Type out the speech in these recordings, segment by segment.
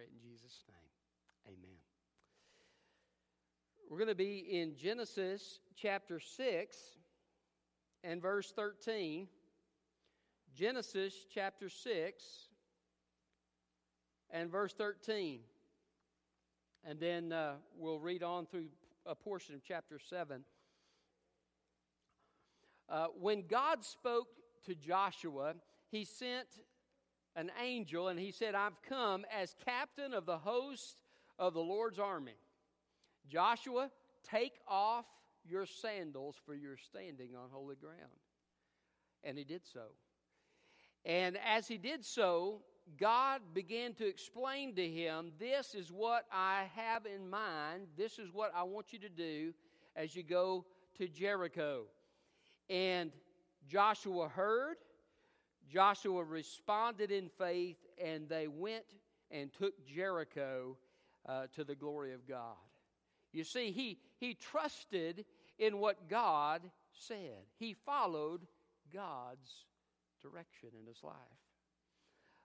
pray it in Jesus' name. Amen. We're going to be in Genesis chapter 6 and verse 13. Genesis chapter 6 and verse 13. And then uh, we'll read on through a portion of chapter 7. Uh, when God spoke to Joshua, he sent an angel and he said, I've come as captain of the host of the Lord's army. Joshua, take off your sandals, for you're standing on holy ground. And he did so. And as he did so, God began to explain to him, This is what I have in mind. This is what I want you to do as you go to Jericho. And Joshua heard, Joshua responded in faith, and they went and took Jericho uh, to the glory of God. You see, he, he trusted in what God said, he followed God's direction in his life.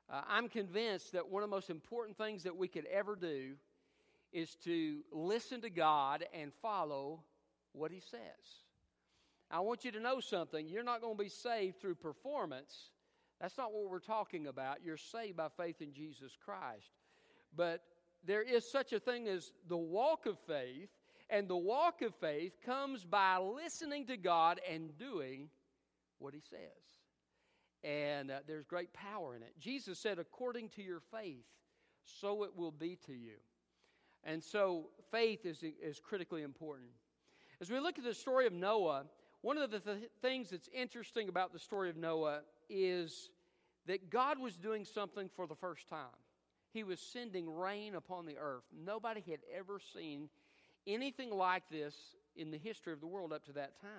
Uh, I'm convinced that one of the most important things that we could ever do is to listen to God and follow what He says. I want you to know something. You're not going to be saved through performance. That's not what we're talking about. You're saved by faith in Jesus Christ. But there is such a thing as the walk of faith, and the walk of faith comes by listening to God and doing what He says. And uh, there's great power in it. Jesus said, according to your faith, so it will be to you. And so faith is, is critically important. As we look at the story of Noah, one of the th- things that's interesting about the story of Noah is that God was doing something for the first time. He was sending rain upon the earth. Nobody had ever seen anything like this in the history of the world up to that time.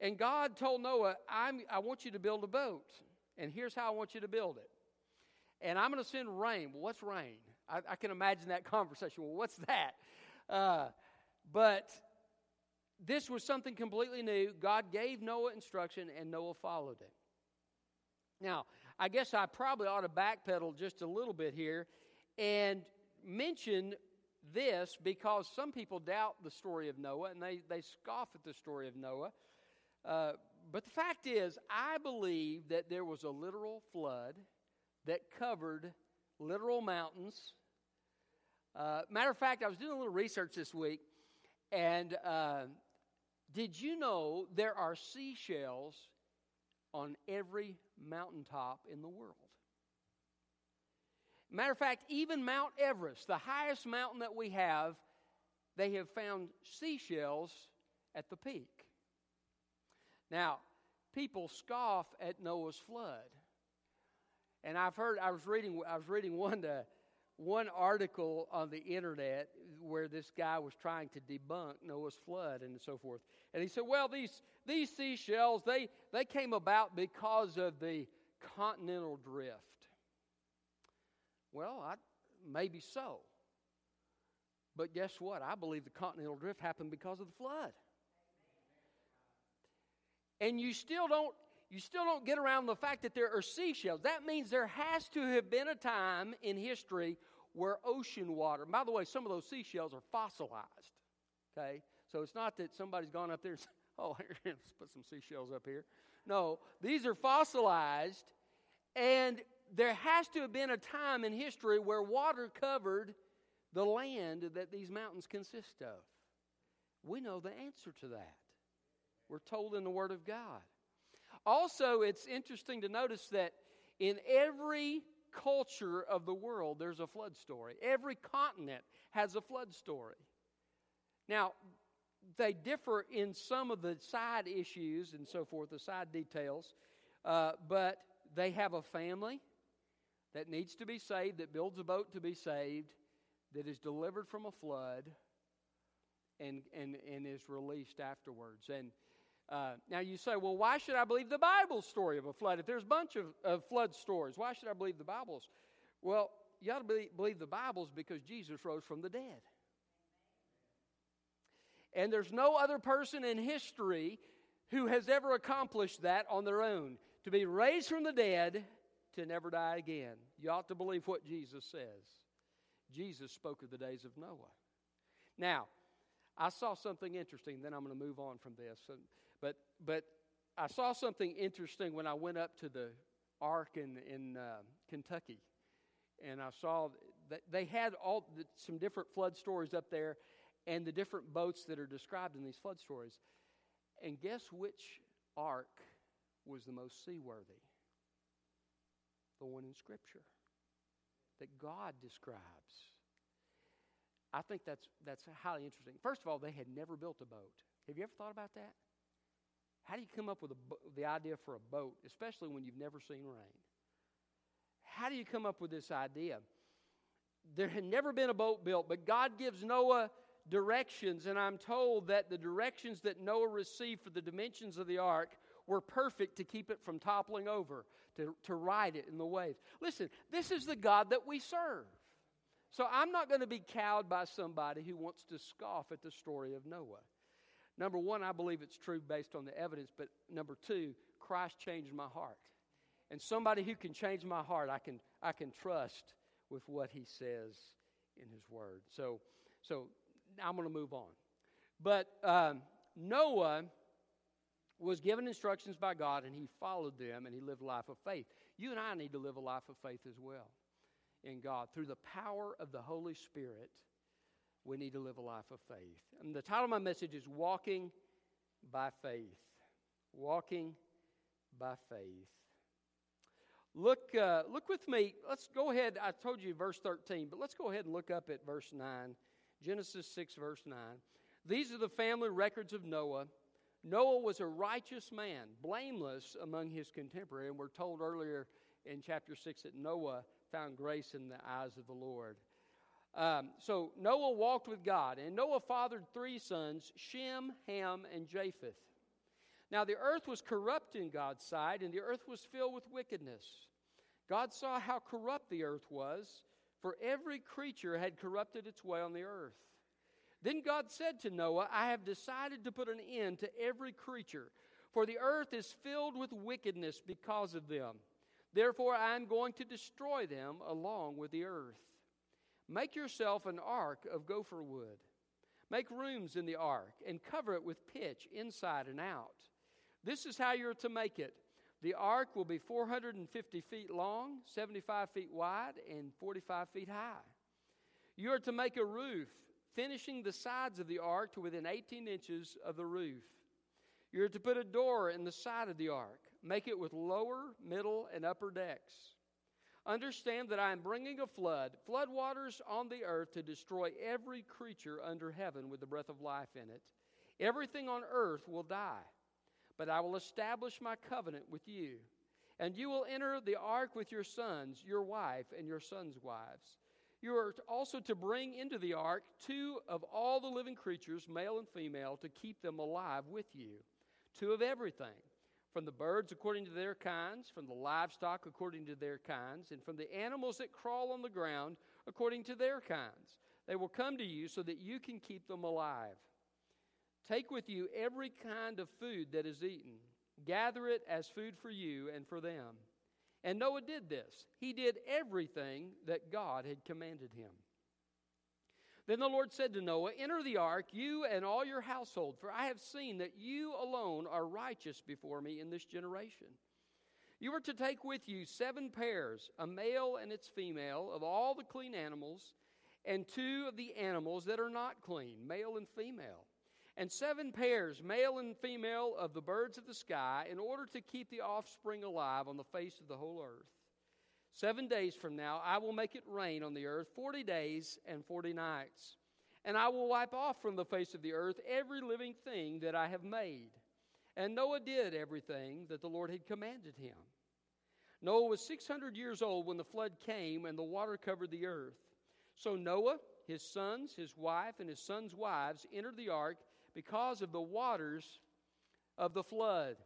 And God told Noah, I want you to build a boat, and here's how I want you to build it. And I'm going to send rain. Well, what's rain? I, I, can imagine that conversation. Well, what's that? Uh, but this was something completely new. God gave Noah instruction, and Noah followed it. Now, I guess I probably ought to backpedal just a little bit here and mention this because some people doubt the story of Noah and they, they scoff at the story of Noah. Uh, but the fact is, I believe that there was a literal flood that covered literal mountains. Uh, matter of fact, I was doing a little research this week, and uh, did you know there are seashells on every mountaintop in the world. Matter of fact, even Mount Everest, the highest mountain that we have, they have found seashells at the peak. Now, people scoff at Noah's flood. And I've heard, I was reading, I was reading one, uh, one article on the internet where this guy was trying to debunk Noah's flood and so forth. And he said, well, these, these seashells, they, they came about because of the continental drift. Well, I, maybe so. But guess what? I believe the continental drift happened because of the flood. And you still don't you still don't get around the fact that there are seashells. That means there has to have been a time in history where ocean water, by the way, some of those seashells are fossilized. Okay? So it's not that somebody's gone up there and said, oh, let's put some seashells up here. No, these are fossilized, and there has to have been a time in history where water covered the land that these mountains consist of. We know the answer to that. We're told in the Word of God. Also, it's interesting to notice that in every culture of the world, there's a flood story. Every continent has a flood story. Now, they differ in some of the side issues and so forth, the side details, uh, but they have a family that needs to be saved, that builds a boat to be saved, that is delivered from a flood, and, and, and is released afterwards. And uh, now you say, well, why should I believe the Bible story of a flood? If there's a bunch of, of flood stories, why should I believe the Bible's? Well, you ought to believe, believe the Bible's because Jesus rose from the dead. And there's no other person in history who has ever accomplished that on their own. To be raised from the dead, to never die again. You ought to believe what Jesus says. Jesus spoke of the days of Noah. Now, I saw something interesting, then I'm going to move on from this. But, but I saw something interesting when I went up to the ark in, in uh, Kentucky. And I saw that they had all the, some different flood stories up there and the different boats that are described in these flood stories. And guess which ark was the most seaworthy? The one in Scripture that God describes. I think that's, that's highly interesting. First of all, they had never built a boat. Have you ever thought about that? How do you come up with the idea for a boat, especially when you've never seen rain? How do you come up with this idea? There had never been a boat built, but God gives Noah directions, and I'm told that the directions that Noah received for the dimensions of the ark were perfect to keep it from toppling over, to, to ride it in the waves. Listen, this is the God that we serve. So I'm not going to be cowed by somebody who wants to scoff at the story of Noah. Number one, I believe it's true based on the evidence, but number two, Christ changed my heart. And somebody who can change my heart, I can, I can trust with what he says in his word. So, so I'm going to move on. But um, Noah was given instructions by God and he followed them and he lived a life of faith. You and I need to live a life of faith as well in God. Through the power of the Holy Spirit, we need to live a life of faith. And the title of my message is Walking by Faith. Walking by Faith. Look, uh, look with me. Let's go ahead. I told you verse 13, but let's go ahead and look up at verse 9. Genesis 6, verse 9. These are the family records of Noah. Noah was a righteous man, blameless among his contemporaries. And we're told earlier in chapter 6 that Noah found grace in the eyes of the Lord. Um, so Noah walked with God, and Noah fathered three sons Shem, Ham, and Japheth. Now the earth was corrupt in God's sight, and the earth was filled with wickedness. God saw how corrupt the earth was, for every creature had corrupted its way on the earth. Then God said to Noah, I have decided to put an end to every creature, for the earth is filled with wickedness because of them. Therefore, I am going to destroy them along with the earth. Make yourself an ark of gopher wood. Make rooms in the ark and cover it with pitch inside and out. This is how you're to make it. The ark will be 450 feet long, 75 feet wide, and 45 feet high. You are to make a roof, finishing the sides of the ark to within 18 inches of the roof. You're to put a door in the side of the ark. Make it with lower, middle, and upper decks. Understand that I am bringing a flood, flood waters on the earth to destroy every creature under heaven with the breath of life in it. Everything on earth will die, but I will establish my covenant with you. And you will enter the ark with your sons, your wife, and your sons' wives. You are also to bring into the ark two of all the living creatures, male and female, to keep them alive with you. Two of everything from the birds according to their kinds, from the livestock according to their kinds, and from the animals that crawl on the ground according to their kinds. They will come to you so that you can keep them alive. Take with you every kind of food that is eaten, gather it as food for you and for them. And Noah did this. He did everything that God had commanded him. Then the Lord said to Noah, Enter the ark, you and all your household, for I have seen that you alone are righteous before me in this generation. You are to take with you seven pairs, a male and its female, of all the clean animals, and two of the animals that are not clean, male and female, and seven pairs, male and female, of the birds of the sky, in order to keep the offspring alive on the face of the whole earth. Seven days from now, I will make it rain on the earth 40 days and 40 nights. And I will wipe off from the face of the earth every living thing that I have made. And Noah did everything that the Lord had commanded him. Noah was 600 years old when the flood came and the water covered the earth. So Noah, his sons, his wife, and his sons' wives entered the ark because of the waters of the flood.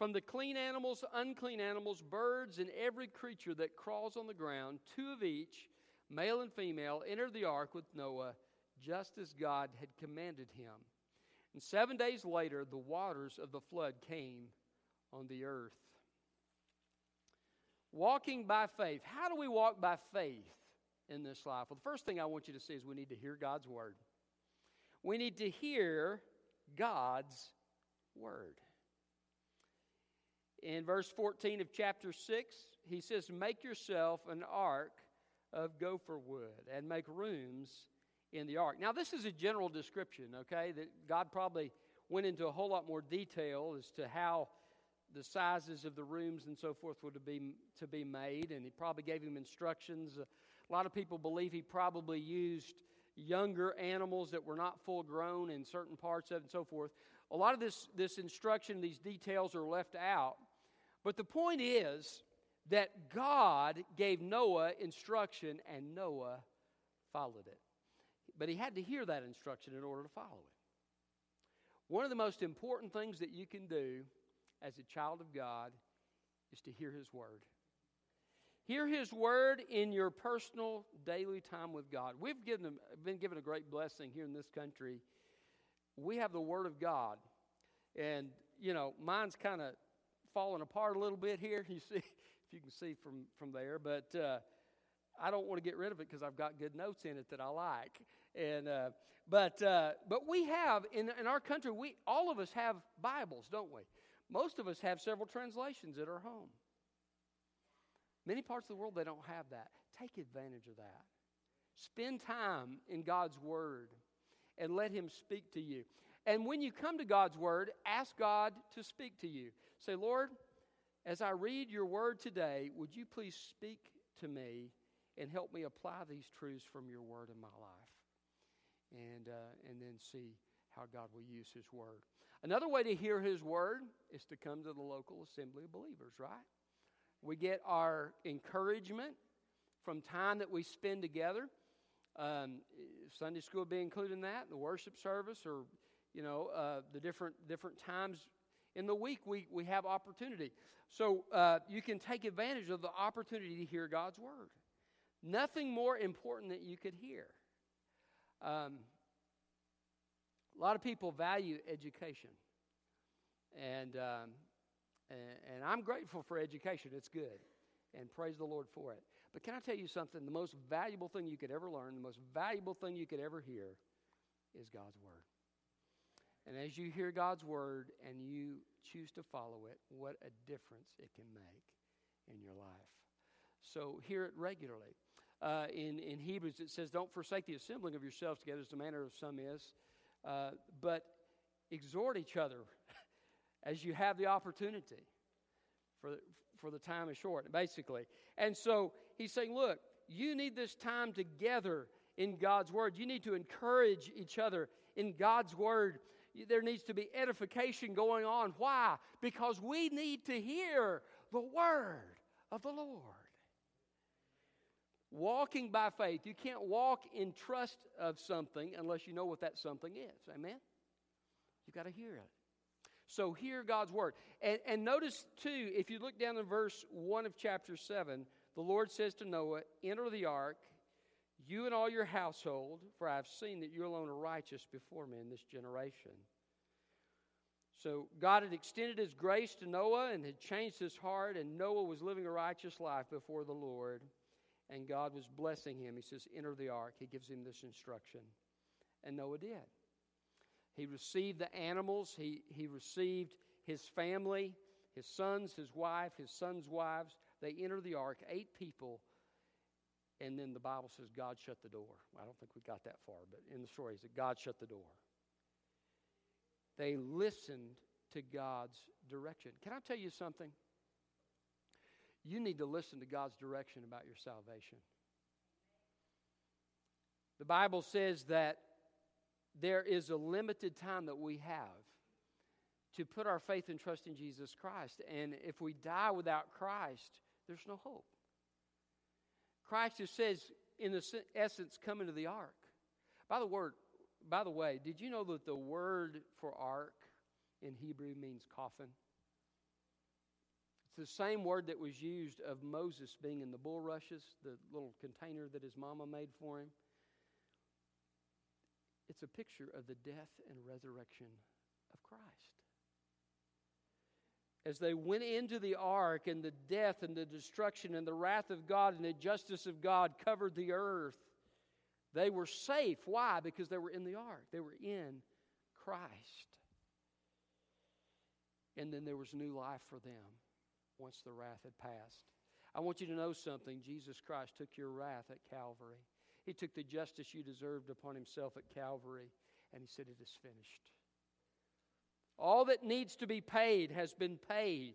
From the clean animals, unclean animals, birds, and every creature that crawls on the ground, two of each, male and female, entered the ark with Noah, just as God had commanded him. And seven days later, the waters of the flood came on the earth. Walking by faith. How do we walk by faith in this life? Well, the first thing I want you to see is we need to hear God's word. We need to hear God's word. In verse 14 of chapter 6, he says, Make yourself an ark of gopher wood and make rooms in the ark. Now, this is a general description, okay, that God probably went into a whole lot more detail as to how the sizes of the rooms and so forth were to be, to be made, and he probably gave him instructions. A lot of people believe he probably used younger animals that were not full grown in certain parts of it and so forth. A lot of this, this instruction, these details are left out. But the point is that God gave Noah instruction and Noah followed it. But he had to hear that instruction in order to follow it. One of the most important things that you can do as a child of God is to hear His Word. Hear His Word in your personal daily time with God. We've given, been given a great blessing here in this country. We have the Word of God. And, you know, mine's kind of falling apart a little bit here. You see, if you can see from, from there. But uh, I don't want to get rid of it because I've got good notes in it that I like. And, uh, but, uh, but we have, in, in our country, we, all of us have Bibles, don't we? Most of us have several translations at our home. Many parts of the world, they don't have that. Take advantage of that. Spend time in God's Word and let Him speak to you. And when you come to God's Word, ask God to speak to you. Say, Lord, as I read your Word today, would you please speak to me and help me apply these truths from your Word in my life? And, uh, and then see how God will use His Word. Another way to hear His Word is to come to the local assembly of believers, right? We get our encouragement from time that we spend together. Um, Sunday school be included in that, the worship service, or you know uh, the different different times in the week we, we have opportunity. So uh, you can take advantage of the opportunity to hear God's word. Nothing more important that you could hear. Um, a lot of people value education. And, um, and, and I'm grateful for education. It's good. And praise the Lord for it. But can I tell you something? The most valuable thing you could ever learn, the most valuable thing you could ever hear is God's Word. And as you hear God's Word and you choose to follow it, what a difference it can make in your life. So hear it regularly. Uh, in, in Hebrews, it says, Don't forsake the assembling of yourselves together as the manner of some is, uh, but exhort each other as you have the opportunity, for, for the time is short, basically. And so he's saying, look, you need this time together in God's Word. You need to encourage each other in God's Word. There needs to be edification going on. Why? Because we need to hear the Word of the Lord. Walking by faith. You can't walk in trust of something unless you know what that something is. Amen? You've got to hear it. So hear God's word. And, and notice, too, if you look down in verse 1 of chapter 7, the Lord says to Noah, Enter the ark, you and all your household, for I have seen that you alone are righteous before me in this generation. So God had extended his grace to Noah and had changed his heart, and Noah was living a righteous life before the Lord, and God was blessing him. He says, Enter the ark. He gives him this instruction. And Noah did. He received the animals, he, he received his family, his sons, his wife, his sons' wives. They entered the ark, eight people, and then the Bible says God shut the door. I don't think we got that far, but in the story, is that God shut the door. They listened to God's direction. Can I tell you something? You need to listen to God's direction about your salvation. The Bible says that there is a limited time that we have to put our faith and trust in Jesus Christ. And if we die without Christ, there's no hope. Christ just says, in the essence, come into the ark. By the word, by the way, did you know that the word for ark in Hebrew means coffin? It's the same word that was used of Moses being in the bulrushes, the little container that his mama made for him. It's a picture of the death and resurrection of Christ. As they went into the ark, and the death and the destruction and the wrath of God and the justice of God covered the earth, they were safe. Why? Because they were in the ark, they were in Christ. And then there was new life for them once the wrath had passed. I want you to know something. Jesus Christ took your wrath at Calvary. He took the justice you deserved upon himself at Calvary, and he said, It is finished. All that needs to be paid has been paid.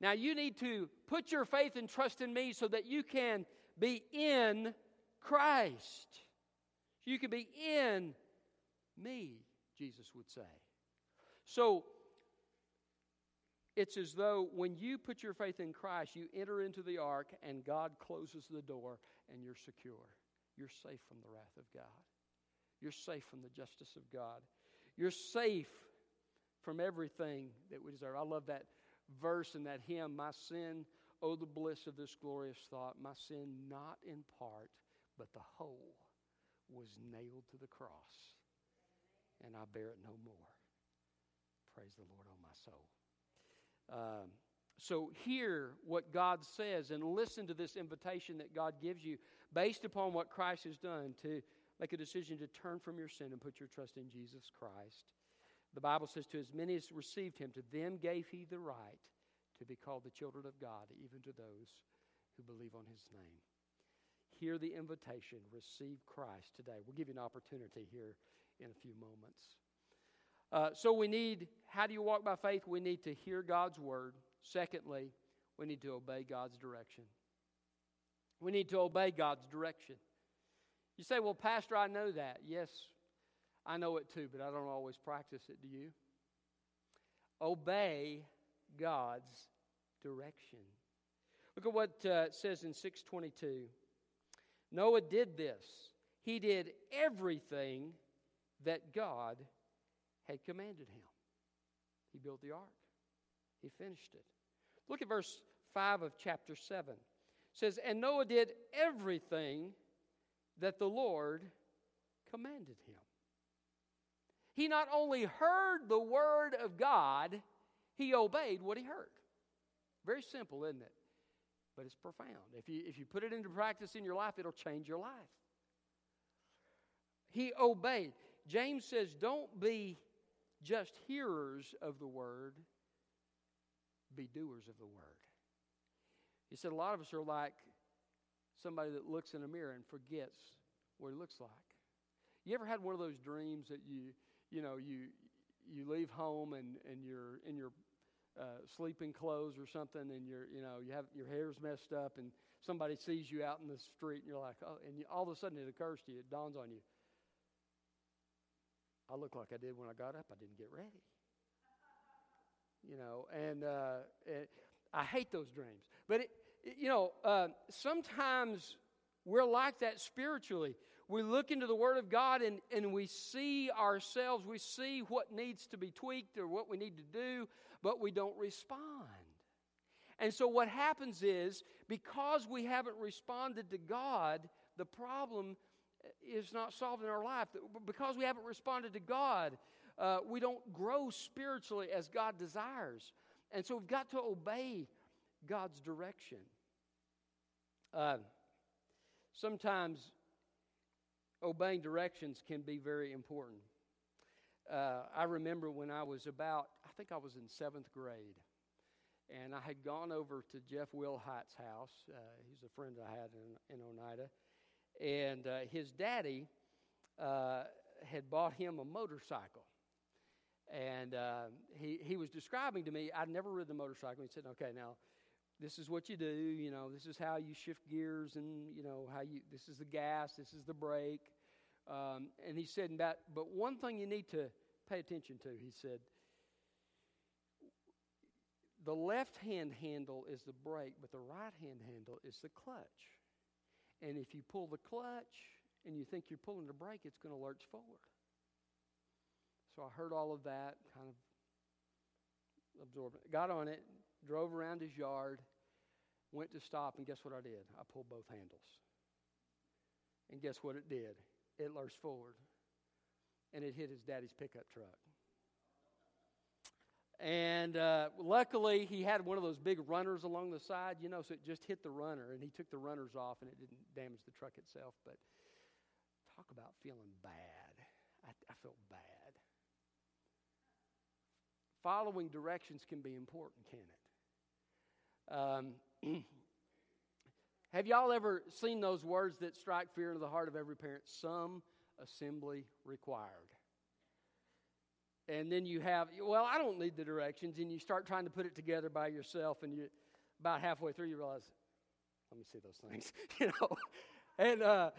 Now you need to put your faith and trust in me so that you can be in Christ. You can be in me, Jesus would say. So it's as though when you put your faith in Christ, you enter into the ark and God closes the door and you're secure. You're safe from the wrath of God. You're safe from the justice of God. You're safe from everything that we deserve. I love that verse and that hymn My sin, oh, the bliss of this glorious thought. My sin, not in part, but the whole, was nailed to the cross, and I bear it no more. Praise the Lord, oh my soul. Um, so, hear what God says and listen to this invitation that God gives you based upon what Christ has done to make a decision to turn from your sin and put your trust in Jesus Christ. The Bible says, To as many as received him, to them gave he the right to be called the children of God, even to those who believe on his name. Hear the invitation, receive Christ today. We'll give you an opportunity here in a few moments. Uh, so we need, how do you walk by faith? We need to hear God's word. Secondly, we need to obey God's direction. We need to obey God's direction. You say, well, Pastor, I know that. Yes, I know it too, but I don't always practice it. Do you? Obey God's direction. Look at what uh, it says in 622. Noah did this. He did everything that God had commanded him. He built the ark, he finished it. Look at verse 5 of chapter 7. It says, And Noah did everything that the Lord commanded him. He not only heard the word of God, he obeyed what he heard. Very simple, isn't it? But it's profound. If you, if you put it into practice in your life, it'll change your life. He obeyed. James says, Don't be just hearers of the word, be doers of the word. He said a lot of us are like somebody that looks in a mirror and forgets what he looks like. You ever had one of those dreams that you, you know, you you leave home and, and you're in your uh, sleeping clothes or something, and you're, you know, you have your hair's messed up, and somebody sees you out in the street, and you're like, oh, and you, all of a sudden it occurs to you, it dawns on you, I look like I did when I got up. I didn't get ready. You know, and uh, it, I hate those dreams. But, it, you know, uh, sometimes we're like that spiritually. We look into the Word of God and, and we see ourselves, we see what needs to be tweaked or what we need to do, but we don't respond. And so, what happens is because we haven't responded to God, the problem is not solved in our life. Because we haven't responded to God, uh, we don't grow spiritually as God desires. And so we've got to obey God's direction. Uh, sometimes obeying directions can be very important. Uh, I remember when I was about, I think I was in seventh grade, and I had gone over to Jeff Wilhite's house. Uh, he's a friend I had in, in Oneida and uh, his daddy uh, had bought him a motorcycle. And uh, he, he was describing to me, I'd never ridden a motorcycle. He said, okay, now, this is what you do, you know, this is how you shift gears and, you know, how you, this is the gas, this is the brake. Um, and he said, but, but one thing you need to pay attention to, he said, the left hand handle is the brake, but the right hand handle is the clutch. And if you pull the clutch and you think you're pulling the brake, it's going to lurch forward. So I heard all of that, kind of absorbed. Got on it, drove around his yard, went to stop, and guess what I did? I pulled both handles. And guess what it did? It lurched forward, and it hit his daddy's pickup truck. And uh, luckily, he had one of those big runners along the side, you know, so it just hit the runner, and he took the runners off, and it didn't damage the truck itself. But talk about feeling bad. I, I felt bad. Following directions can be important, can it? Um, have y'all ever seen those words that strike fear into the heart of every parent? Some assembly required. And then you have, well, I don't need the directions, and you start trying to put it together by yourself, and you about halfway through you realize, let me see those things, you know, and uh,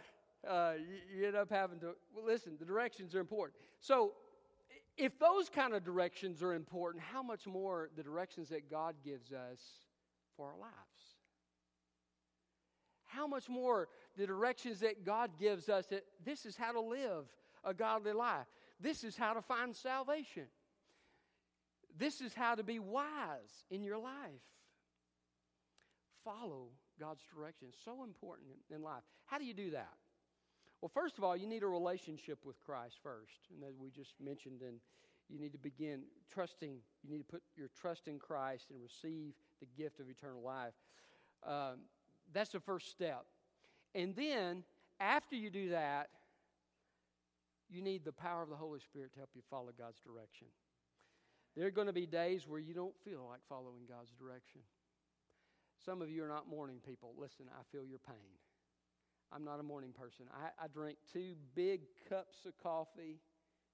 uh, you, you end up having to well, listen. The directions are important. So, if those kind of directions are important, how much more the directions that God gives us for our lives? How much more the directions that God gives us that this is how to live a godly life. This is how to find salvation. This is how to be wise in your life. Follow God's direction. So important in life. How do you do that? Well, first of all, you need a relationship with Christ first. And as we just mentioned, and you need to begin trusting, you need to put your trust in Christ and receive the gift of eternal life. Um, that's the first step. And then, after you do that, you need the power of the Holy Spirit to help you follow God's direction. There are going to be days where you don't feel like following God's direction. Some of you are not morning people. Listen, I feel your pain. I'm not a morning person. I, I drink two big cups of coffee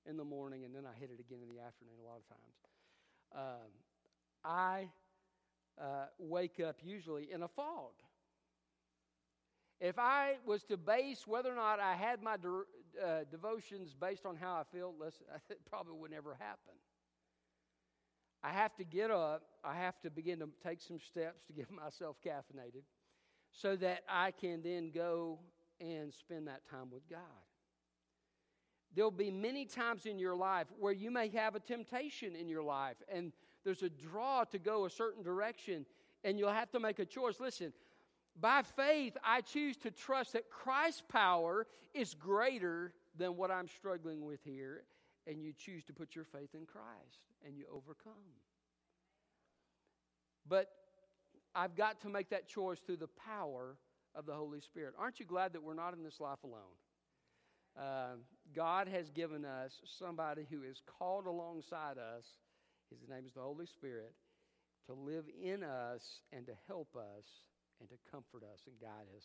in the morning and then I hit it again in the afternoon a lot of times. Um, I uh, wake up usually in a fog. If I was to base whether or not I had my de- uh, devotions based on how I feel, it probably would never happen. I have to get up. I have to begin to take some steps to get myself caffeinated so that I can then go and spend that time with God. There'll be many times in your life where you may have a temptation in your life and there's a draw to go a certain direction and you'll have to make a choice. Listen, by faith, I choose to trust that Christ's power is greater than what I'm struggling with here, and you choose to put your faith in Christ and you overcome. But I've got to make that choice through the power of the Holy Spirit. Aren't you glad that we're not in this life alone? Uh, God has given us somebody who is called alongside us. His name is the Holy Spirit to live in us and to help us and to comfort us and guide us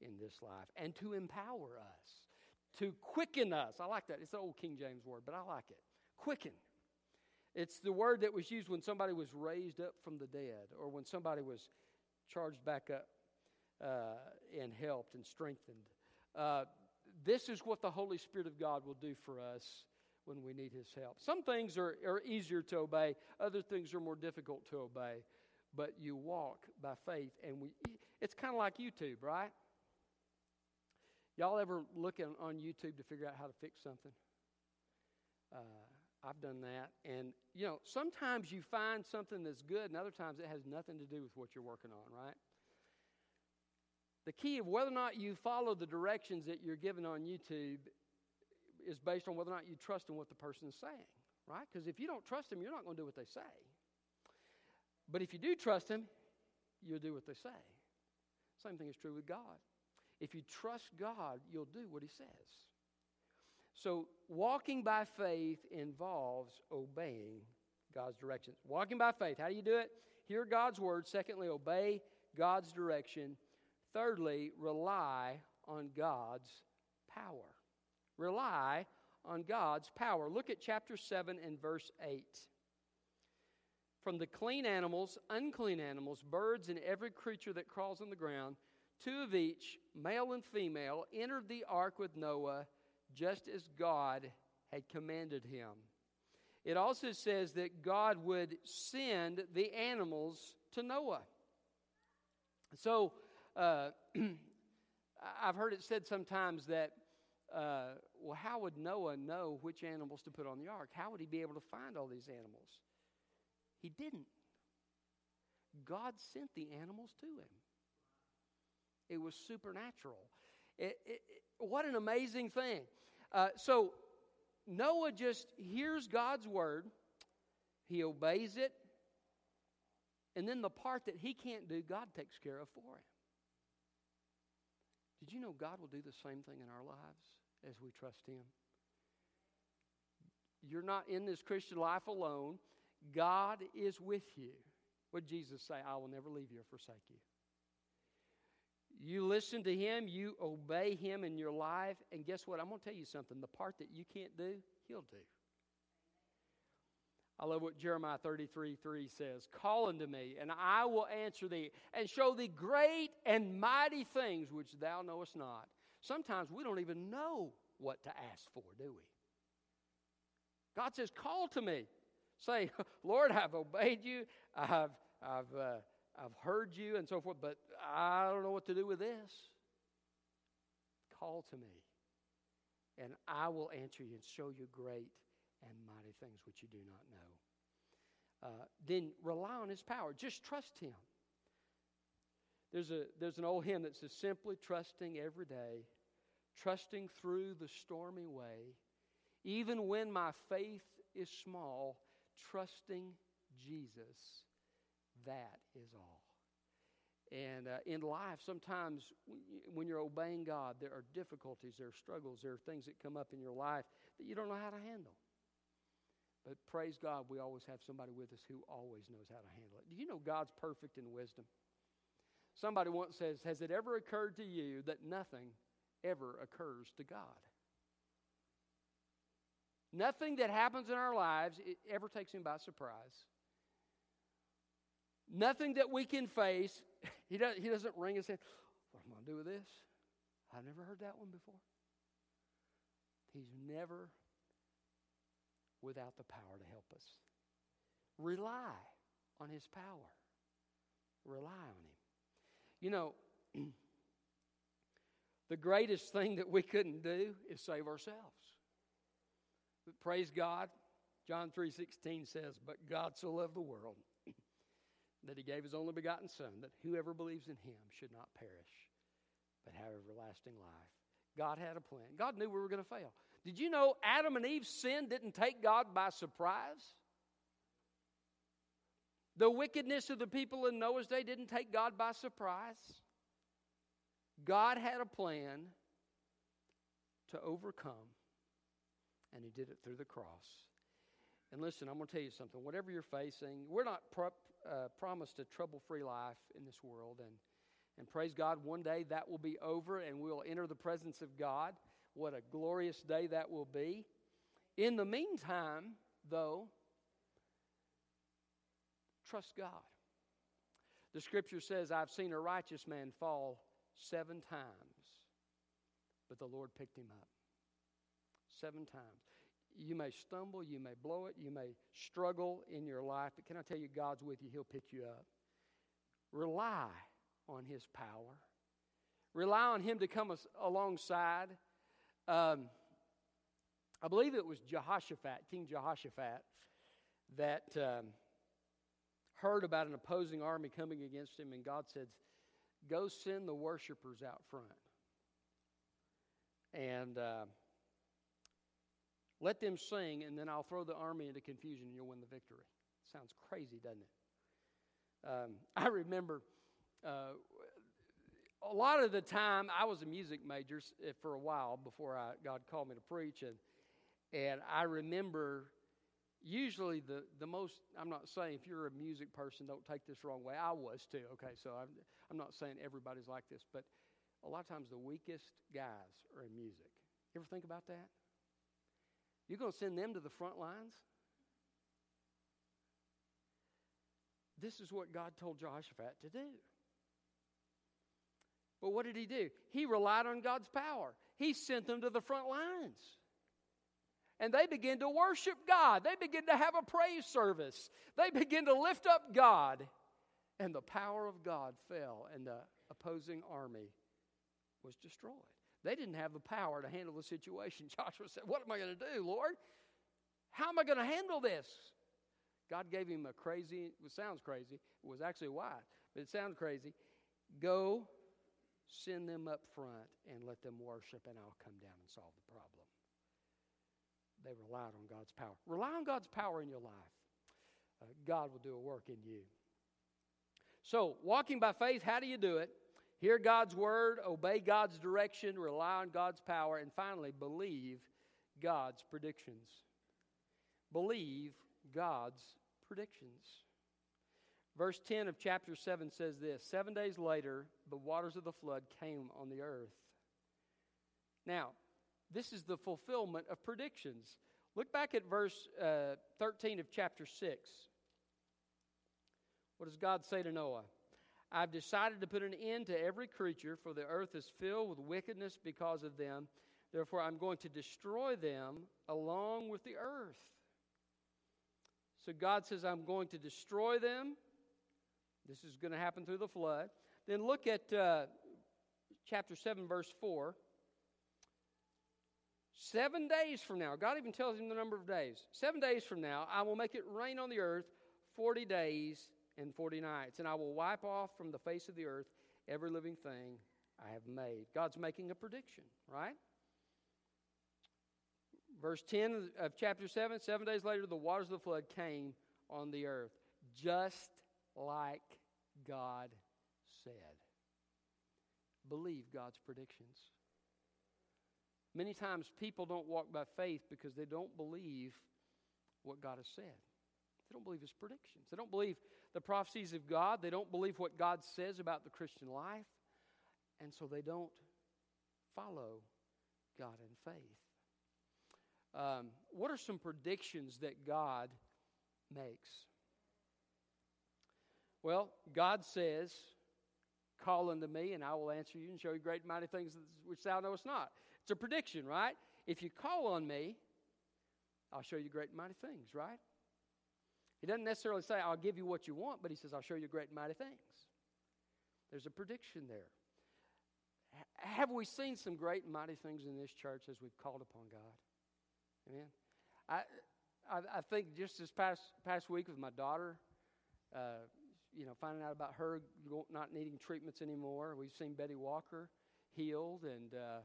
in this life and to empower us, to quicken us. I like that. It's the old King James word, but I like it. Quicken. It's the word that was used when somebody was raised up from the dead or when somebody was charged back up uh, and helped and strengthened. Uh, this is what the Holy Spirit of God will do for us when we need His help. Some things are, are easier to obey, other things are more difficult to obey but you walk by faith. And we, it's kind of like YouTube, right? Y'all ever look on YouTube to figure out how to fix something? Uh, I've done that. And, you know, sometimes you find something that's good, and other times it has nothing to do with what you're working on, right? The key of whether or not you follow the directions that you're given on YouTube is based on whether or not you trust in what the person is saying, right? Because if you don't trust them, you're not going to do what they say. But if you do trust Him, you'll do what they say. Same thing is true with God. If you trust God, you'll do what He says. So, walking by faith involves obeying God's directions. Walking by faith, how do you do it? Hear God's word. Secondly, obey God's direction. Thirdly, rely on God's power. Rely on God's power. Look at chapter 7 and verse 8. From the clean animals, unclean animals, birds, and every creature that crawls on the ground, two of each, male and female, entered the ark with Noah, just as God had commanded him. It also says that God would send the animals to Noah. So, uh, I've heard it said sometimes that, uh, well, how would Noah know which animals to put on the ark? How would he be able to find all these animals? He didn't. God sent the animals to him. It was supernatural. It, it, it, what an amazing thing. Uh, so Noah just hears God's word. he obeys it, and then the part that he can't do, God takes care of for him. Did you know God will do the same thing in our lives as we trust him? You're not in this Christian life alone. God is with you. What did Jesus say? I will never leave you or forsake you. You listen to him, you obey him in your life, and guess what? I'm going to tell you something. The part that you can't do, he'll do. I love what Jeremiah 33 3 says Call unto me, and I will answer thee, and show thee great and mighty things which thou knowest not. Sometimes we don't even know what to ask for, do we? God says, Call to me. Say, Lord, I've obeyed you, I've, I've, uh, I've heard you, and so forth, but I don't know what to do with this. Call to me, and I will answer you and show you great and mighty things which you do not know. Uh, then rely on his power. Just trust him. There's, a, there's an old hymn that says, Simply trusting every day, trusting through the stormy way, even when my faith is small, trusting Jesus, that is all. And uh, in life, sometimes when you're obeying God, there are difficulties, there are struggles, there are things that come up in your life that you don't know how to handle. But praise God, we always have somebody with us who always knows how to handle it. Do you know God's perfect in wisdom? Somebody once says, Has it ever occurred to you that nothing ever occurs to God? Nothing that happens in our lives ever takes him by surprise. Nothing that we can face, he, does, he doesn't ring and say, What am I going to do with this? I've never heard that one before. He's never without the power to help us. Rely on His power. Rely on Him. You know, the greatest thing that we couldn't do is save ourselves. But praise God, John 3:16 says, "But God so loved the world that he gave his only begotten son that whoever believes in him should not perish but have everlasting life." God had a plan. God knew we were going to fail. Did you know Adam and Eve's sin didn't take God by surprise? The wickedness of the people in Noah's day didn't take God by surprise. God had a plan to overcome, and He did it through the cross. And listen, I'm going to tell you something. Whatever you're facing, we're not pro- uh, promised a trouble free life in this world. And, and praise God, one day that will be over and we'll enter the presence of God. What a glorious day that will be. In the meantime, though, trust God. The scripture says, I've seen a righteous man fall seven times, but the Lord picked him up. Seven times. You may stumble, you may blow it, you may struggle in your life, but can I tell you, God's with you, He'll pick you up. Rely on His power, rely on Him to come alongside. Um, I believe it was Jehoshaphat, King Jehoshaphat, that um, heard about an opposing army coming against him, and God said, Go send the worshipers out front. And uh, let them sing, and then I'll throw the army into confusion, and you'll win the victory. Sounds crazy, doesn't it? Um, I remember uh, a lot of the time I was a music major eh, for a while before I, God called me to preach, and and I remember usually the the most. I'm not saying if you're a music person, don't take this wrong way. I was too. Okay, so I'm I'm not saying everybody's like this, but a lot of times the weakest guys are in music. You ever think about that? You're going to send them to the front lines? This is what God told Jehoshaphat to do. But what did he do? He relied on God's power. He sent them to the front lines. And they began to worship God. They began to have a praise service. They began to lift up God. And the power of God fell, and the opposing army was destroyed. They didn't have the power to handle the situation. Joshua said, What am I going to do, Lord? How am I going to handle this? God gave him a crazy, it sounds crazy, it was actually wise, but it sounds crazy. Go send them up front and let them worship, and I'll come down and solve the problem. They relied on God's power. Rely on God's power in your life. uh, God will do a work in you. So, walking by faith, how do you do it? Hear God's word, obey God's direction, rely on God's power, and finally, believe God's predictions. Believe God's predictions. Verse 10 of chapter 7 says this Seven days later, the waters of the flood came on the earth. Now, this is the fulfillment of predictions. Look back at verse uh, 13 of chapter 6. What does God say to Noah? I've decided to put an end to every creature, for the earth is filled with wickedness because of them. Therefore, I'm going to destroy them along with the earth. So God says, I'm going to destroy them. This is going to happen through the flood. Then look at uh, chapter 7, verse 4. Seven days from now, God even tells him the number of days. Seven days from now, I will make it rain on the earth 40 days and 40 nights, and I will wipe off from the face of the earth every living thing I have made. God's making a prediction, right? Verse 10 of chapter 7 Seven days later, the waters of the flood came on the earth, just like God said. Believe God's predictions. Many times people don't walk by faith because they don't believe what God has said. They don't believe his predictions. They don't believe the prophecies of God. They don't believe what God says about the Christian life. And so they don't follow God in faith. Um, what are some predictions that God makes? Well, God says, Call unto me, and I will answer you and show you great and mighty things which thou knowest not. It's a prediction, right? If you call on me, I'll show you great and mighty things, right? He doesn't necessarily say, I'll give you what you want, but he says, I'll show you great and mighty things. There's a prediction there. Have we seen some great and mighty things in this church as we've called upon God? Amen. I, I, I think just this past past week with my daughter, uh, you know, finding out about her not needing treatments anymore. We've seen Betty Walker healed, and uh,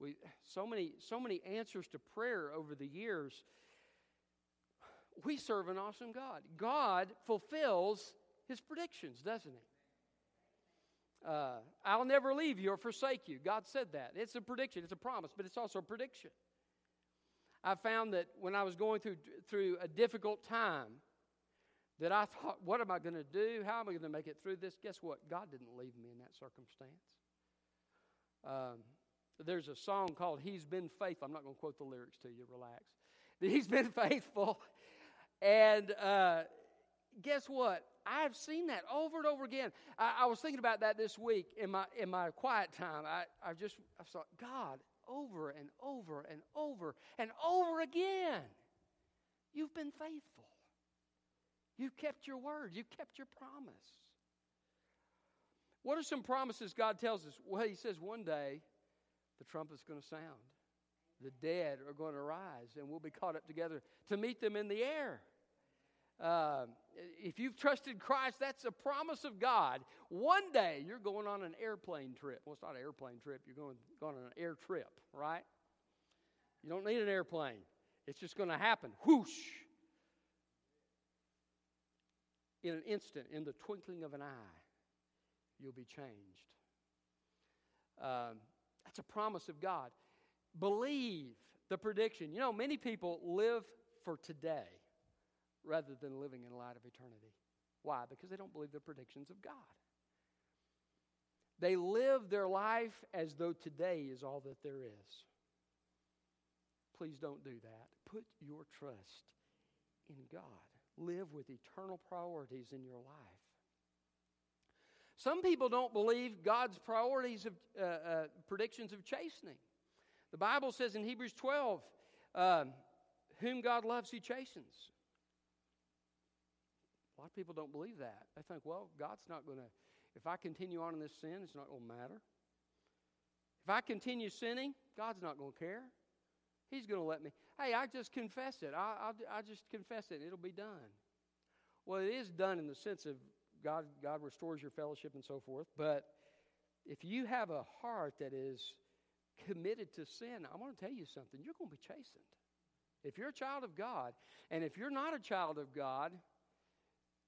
we so many so many answers to prayer over the years. We serve an awesome God. God fulfills His predictions, doesn't He? Uh, I'll never leave you or forsake you. God said that. It's a prediction. It's a promise, but it's also a prediction. I found that when I was going through, through a difficult time, that I thought, what am I going to do? How am I going to make it through this? Guess what? God didn't leave me in that circumstance. Um, there's a song called He's Been Faithful. I'm not going to quote the lyrics to you, relax. He's been faithful. And uh, guess what? I've seen that over and over again. I, I, was thinking about that this week in my in my quiet time. I, I just I thought, God, over and over and over and over again. You've been faithful. You've kept your word. You've kept your promise. What are some promises God tells us? Well, He says one day the trumpet's going to sound. The dead are going to rise, and we'll be caught up together to meet them in the air. Uh, if you've trusted Christ, that's a promise of God. One day you're going on an airplane trip. Well, it's not an airplane trip, you're going, going on an air trip, right? You don't need an airplane, it's just going to happen. Whoosh! In an instant, in the twinkling of an eye, you'll be changed. Um, that's a promise of God. Believe the prediction. You know, many people live for today rather than living in light of eternity. Why? Because they don't believe the predictions of God. They live their life as though today is all that there is. Please don't do that. Put your trust in God. Live with eternal priorities in your life. Some people don't believe God's priorities of uh, uh, predictions of chastening. The Bible says in Hebrews 12, uh, whom God loves, he chastens. A lot of people don't believe that. They think, well, God's not going to, if I continue on in this sin, it's not going to matter. If I continue sinning, God's not going to care. He's going to let me. Hey, I just confess it. I, I, I just confess it. It'll be done. Well, it is done in the sense of God, God restores your fellowship and so forth. But if you have a heart that is committed to sin, I want to tell you something. You're going to be chastened. If you're a child of God, and if you're not a child of God,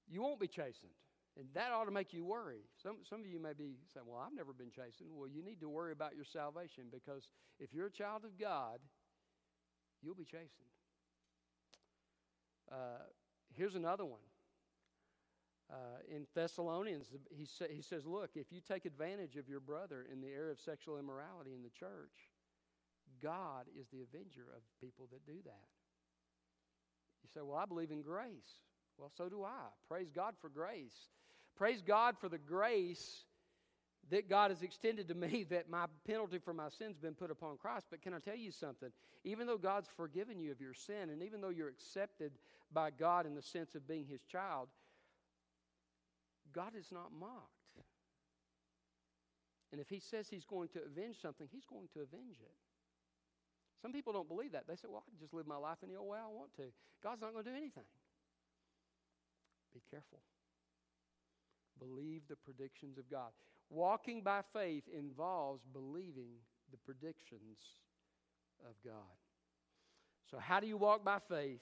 you won't be chastened. And that ought to make you worry. Some, some of you may be saying, Well, I've never been chastened. Well, you need to worry about your salvation because if you're a child of God, you'll be chastened. Uh, here's another one. Uh, in Thessalonians, he, sa- he says, Look, if you take advantage of your brother in the area of sexual immorality in the church, God is the avenger of people that do that. You say, Well, I believe in grace. Well, so do I. Praise God for grace. Praise God for the grace that God has extended to me that my penalty for my sin's been put upon Christ. But can I tell you something? Even though God's forgiven you of your sin, and even though you're accepted by God in the sense of being his child, God is not mocked. And if he says he's going to avenge something, he's going to avenge it. Some people don't believe that. They say, well, I can just live my life any old way I want to. God's not going to do anything. Be careful. Believe the predictions of God. Walking by faith involves believing the predictions of God. So, how do you walk by faith?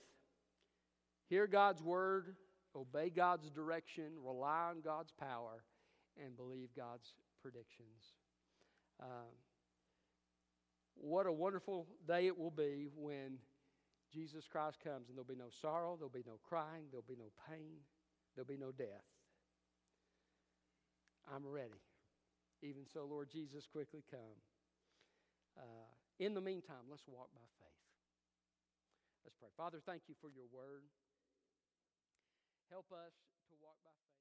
Hear God's word, obey God's direction, rely on God's power, and believe God's predictions. Um, what a wonderful day it will be when Jesus Christ comes and there'll be no sorrow, there'll be no crying, there'll be no pain, there'll be no death. I'm ready. Even so, Lord Jesus, quickly come. Uh, in the meantime, let's walk by faith. Let's pray. Father, thank you for your word. Help us to walk by faith.